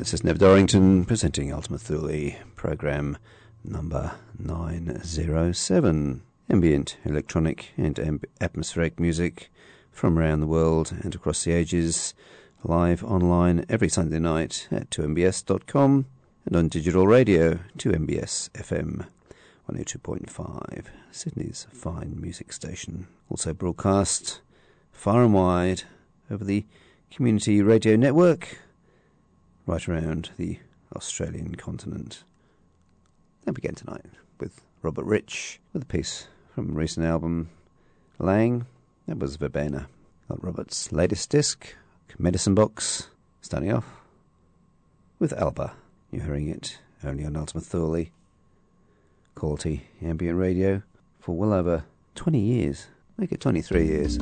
Hi, this is Nev Dorrington presenting Ultima Thule, program number 907. Ambient, electronic, and amb- atmospheric music from around the world and across the ages, live online every Sunday night at 2mbs.com and on digital radio 2mbs FM 102.5, Sydney's fine music station. Also broadcast far and wide over the community radio network right around the Australian continent. And begin tonight with Robert Rich with a piece from a recent album, Ylang. That was Verbena. Got Robert's latest disc, Medicine Box, starting off with Alba. You're hearing it only on Ultima Thule. Quality ambient radio for well over 20 years. Make it 23 years.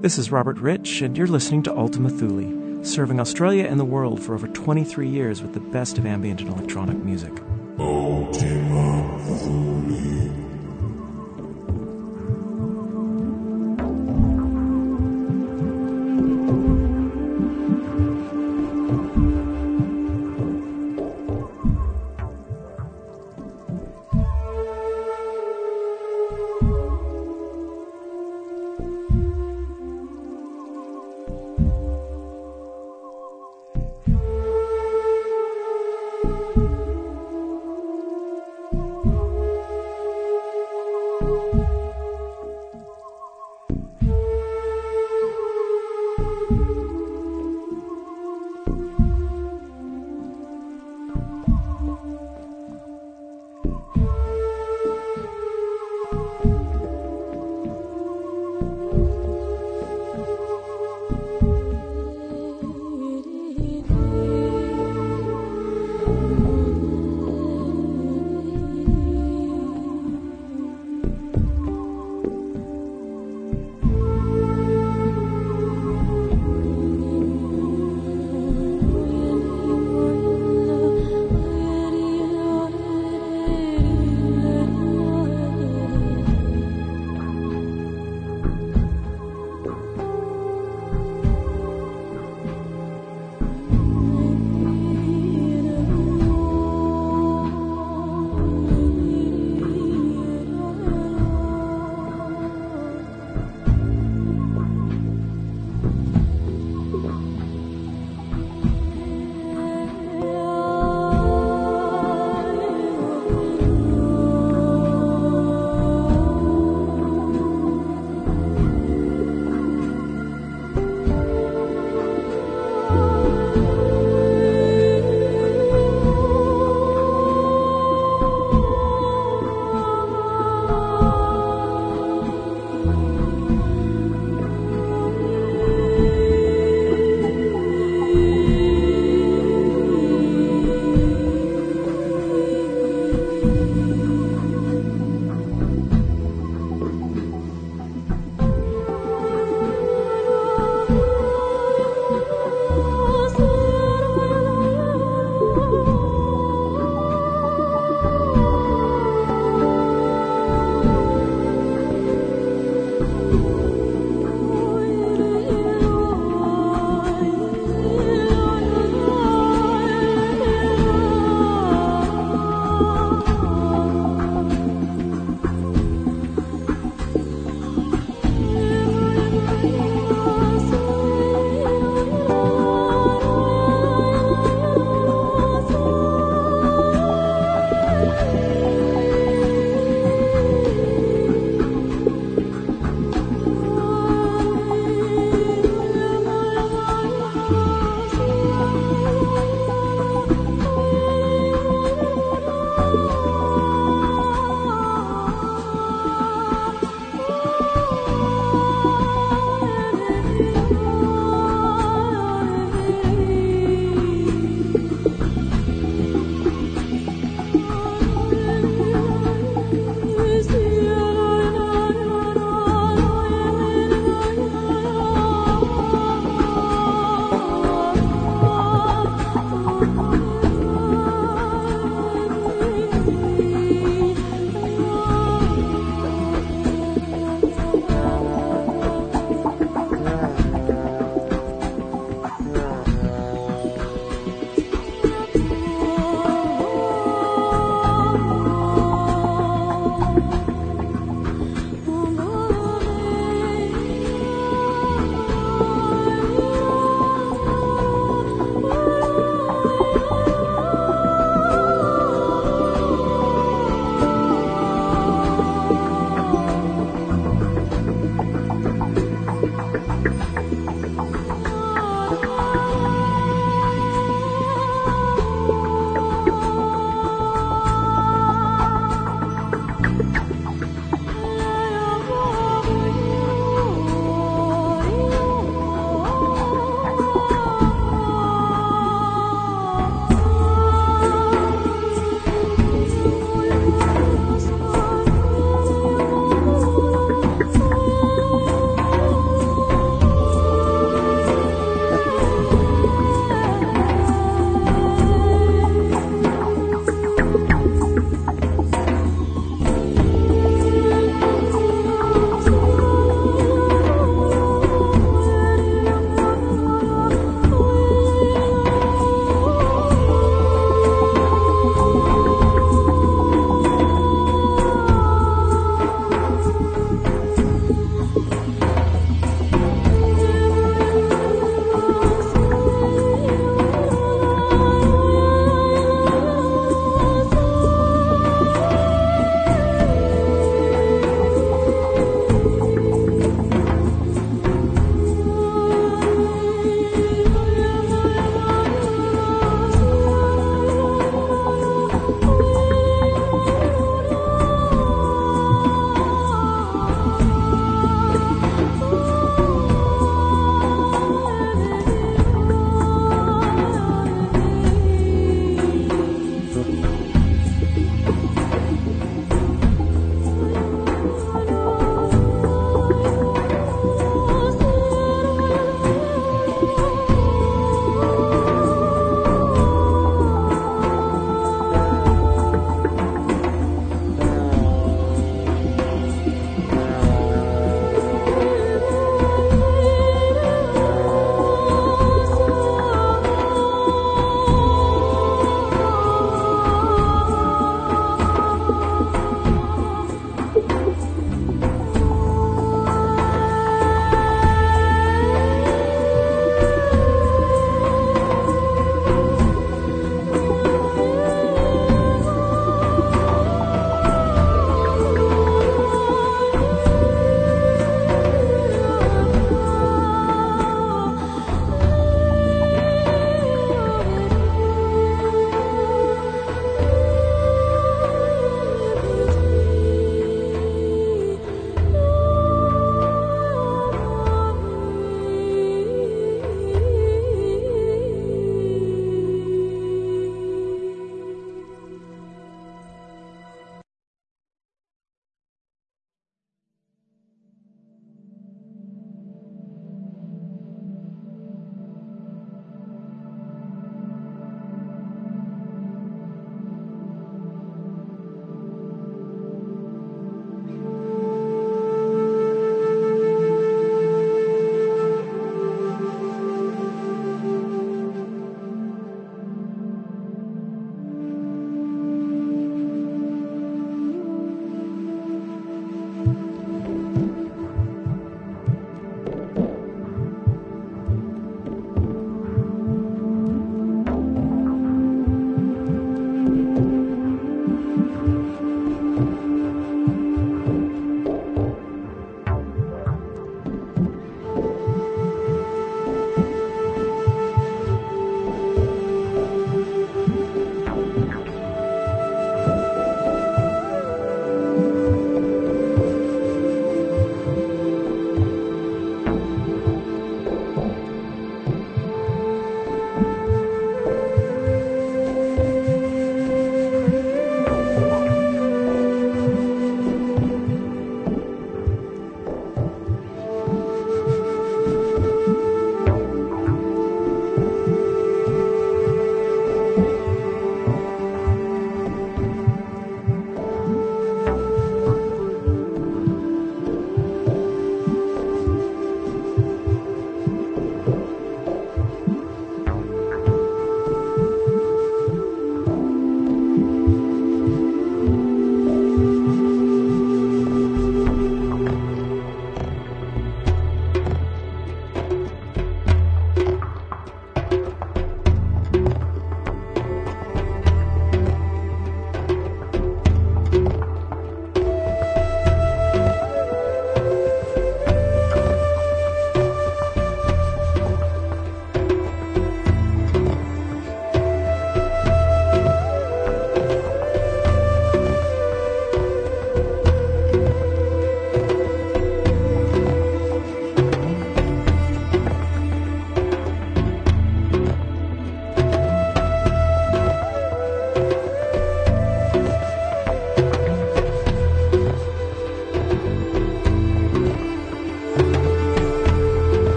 This is Robert Rich, and you're listening to Ultima Thule, serving Australia and the world for over 23 years with the best of ambient and electronic music.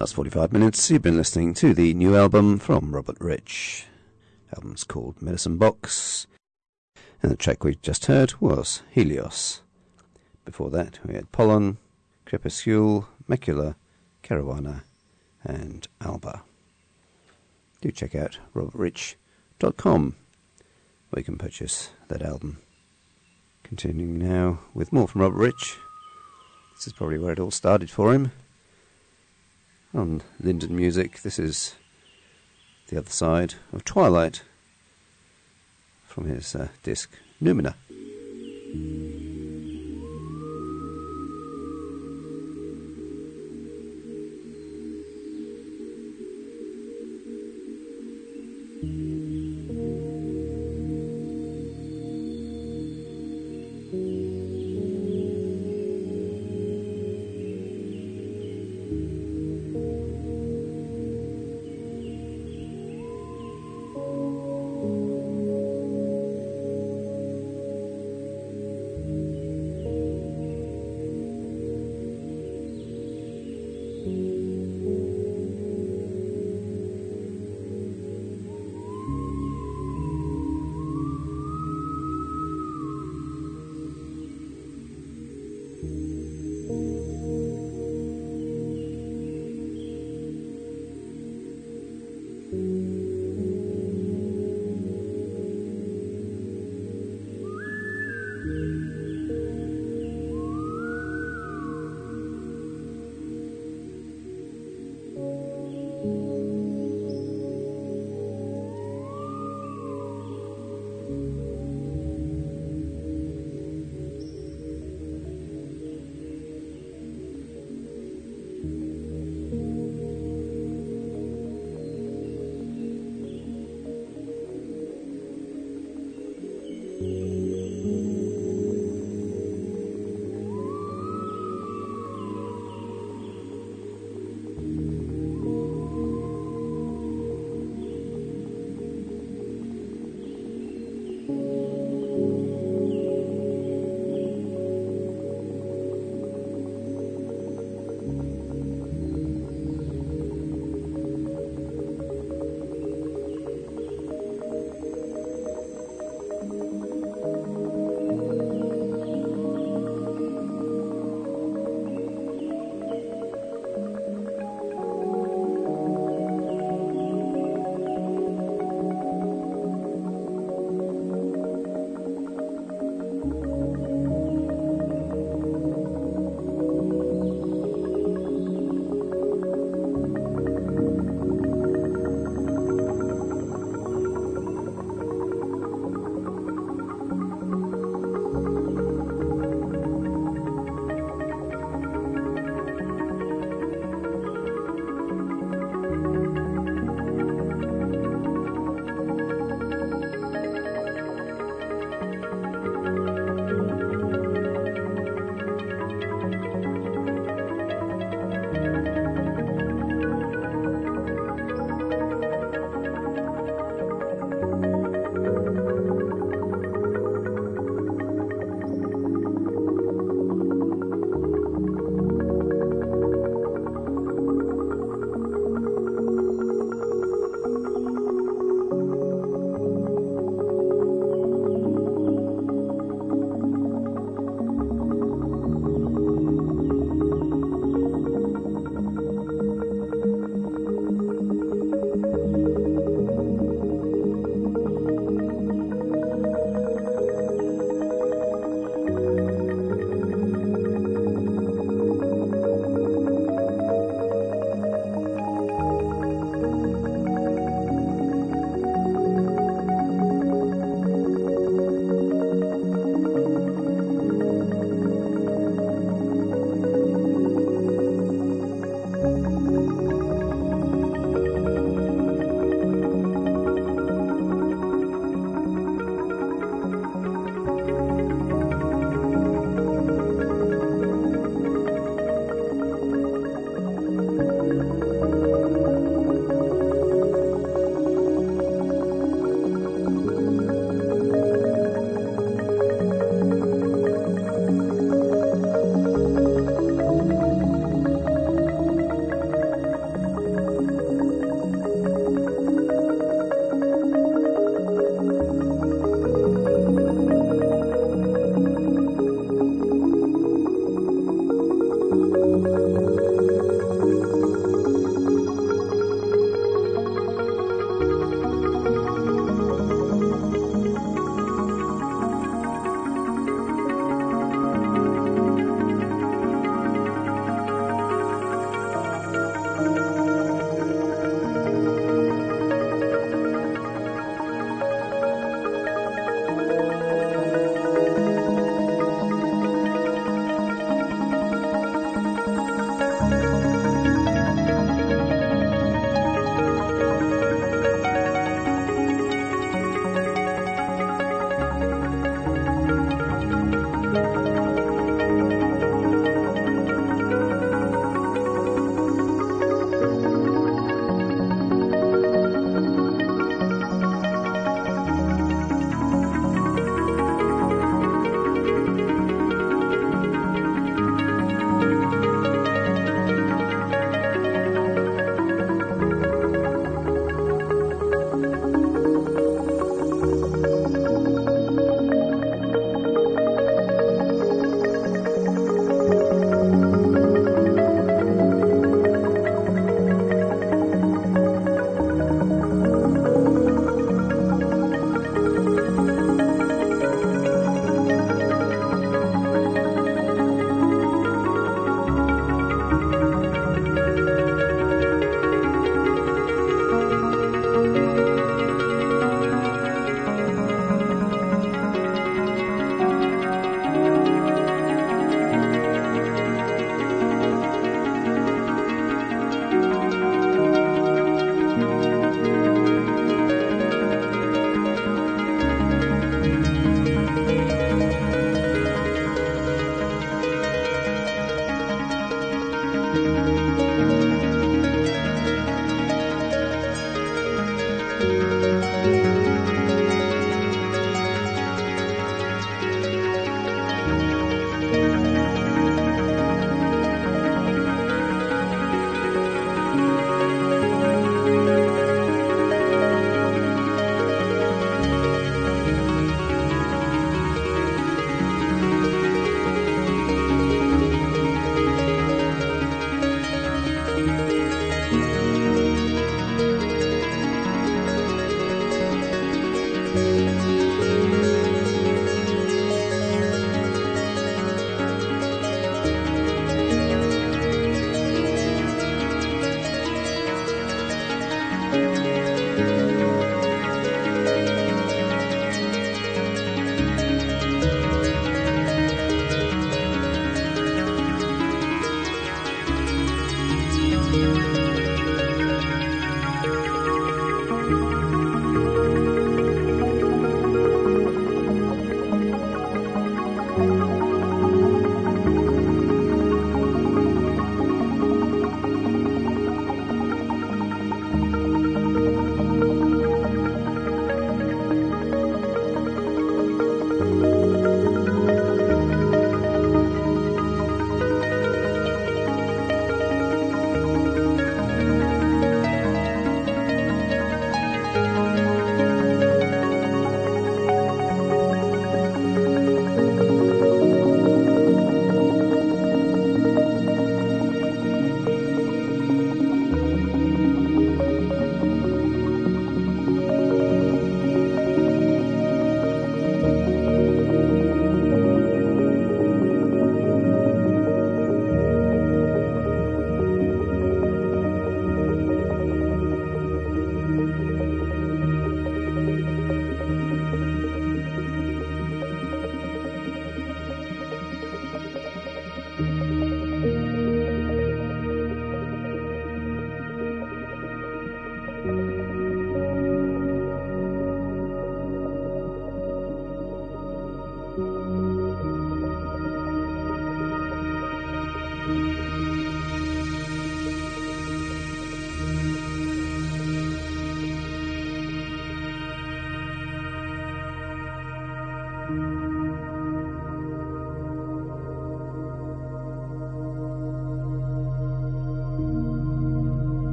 Last 45 minutes, you've been listening to the new album from Robert Rich. The album's called Medicine Box, and the track we just heard was Helios. Before that, we had Pollen, Crepuscule, Macula, Caruana, and Alba. Do check out robertrich.com where you can purchase that album. Continuing now with more from Robert Rich. This is probably where it all started for him. On Linden Music, this is The Other Side of Twilight from his uh, disc Numina.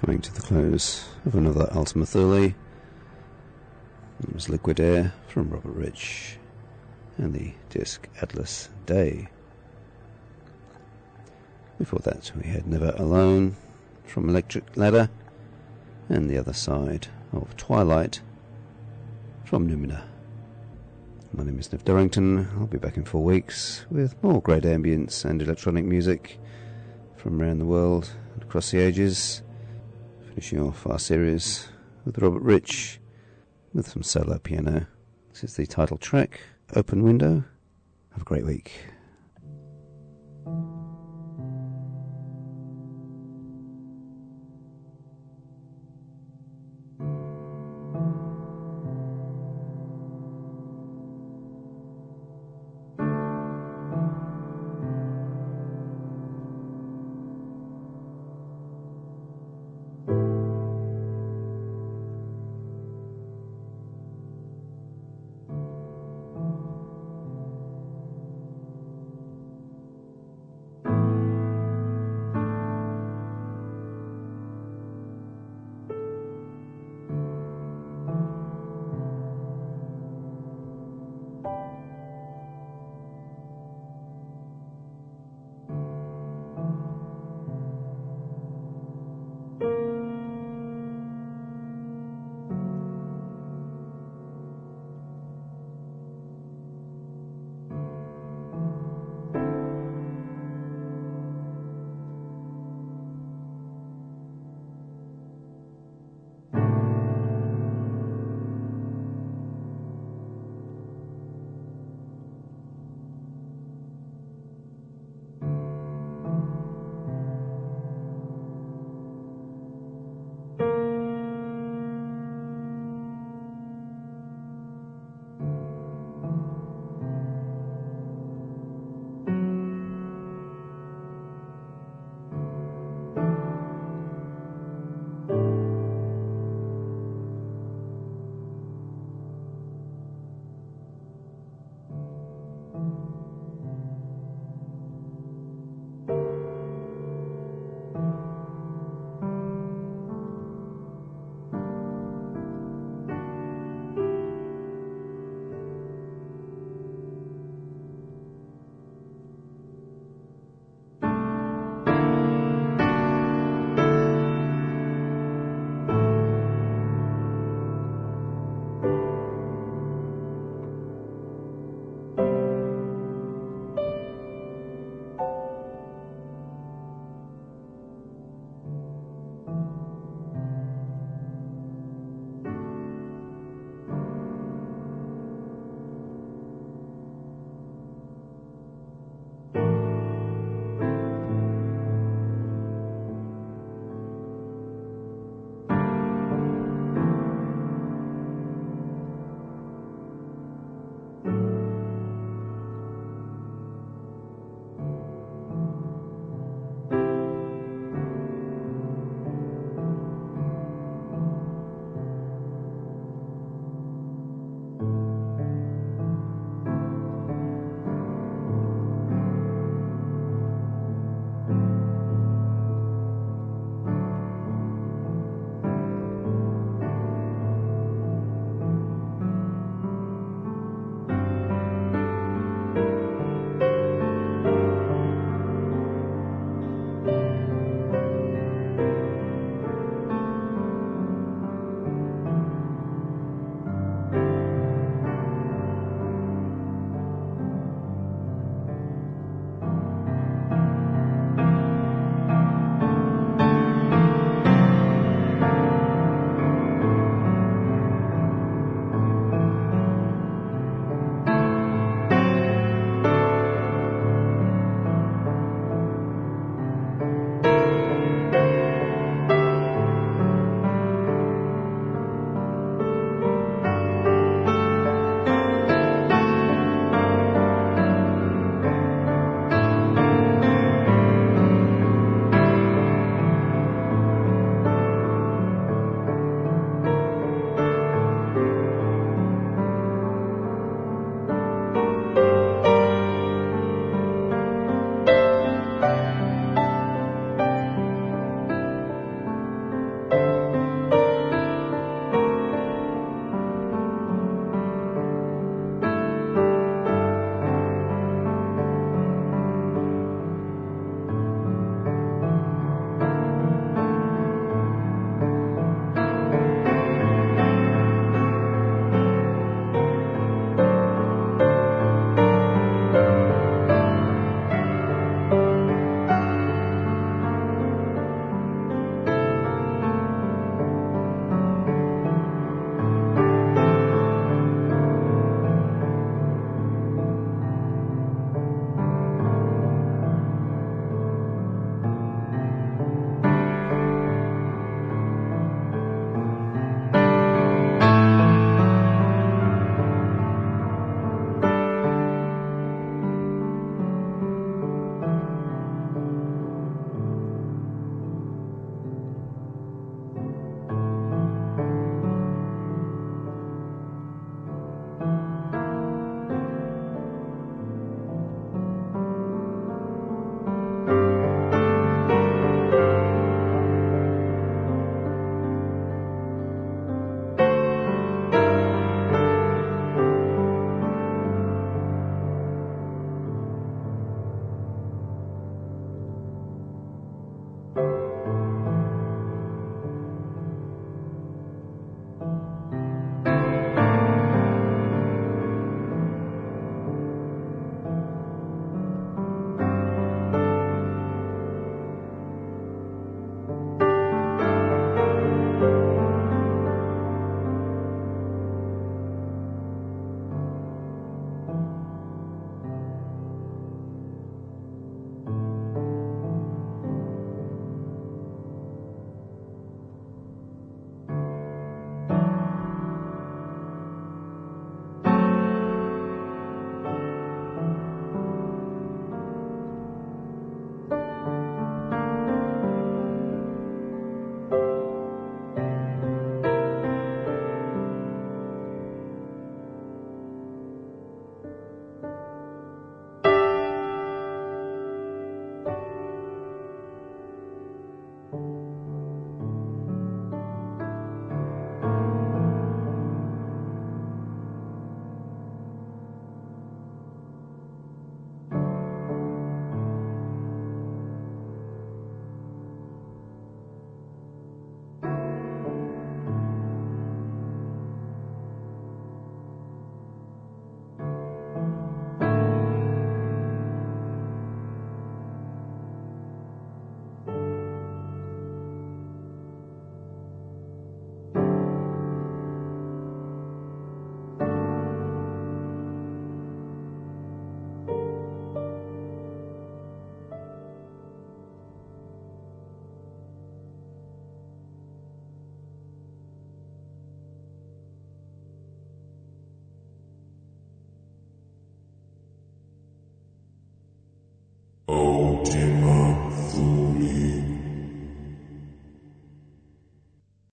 Coming to the close of another Ultima Thule. It was Liquid Air from Robert Rich and the disc Atlas Dei. Before that, we had Never Alone from Electric Ladder and the other side of Twilight from Numina. My name is Nev Durrington. I'll be back in four weeks with more great ambience and electronic music from around the world and across the ages. Finishing off our series with Robert Rich with some solo piano. This is the title track, Open Window. Have a great week.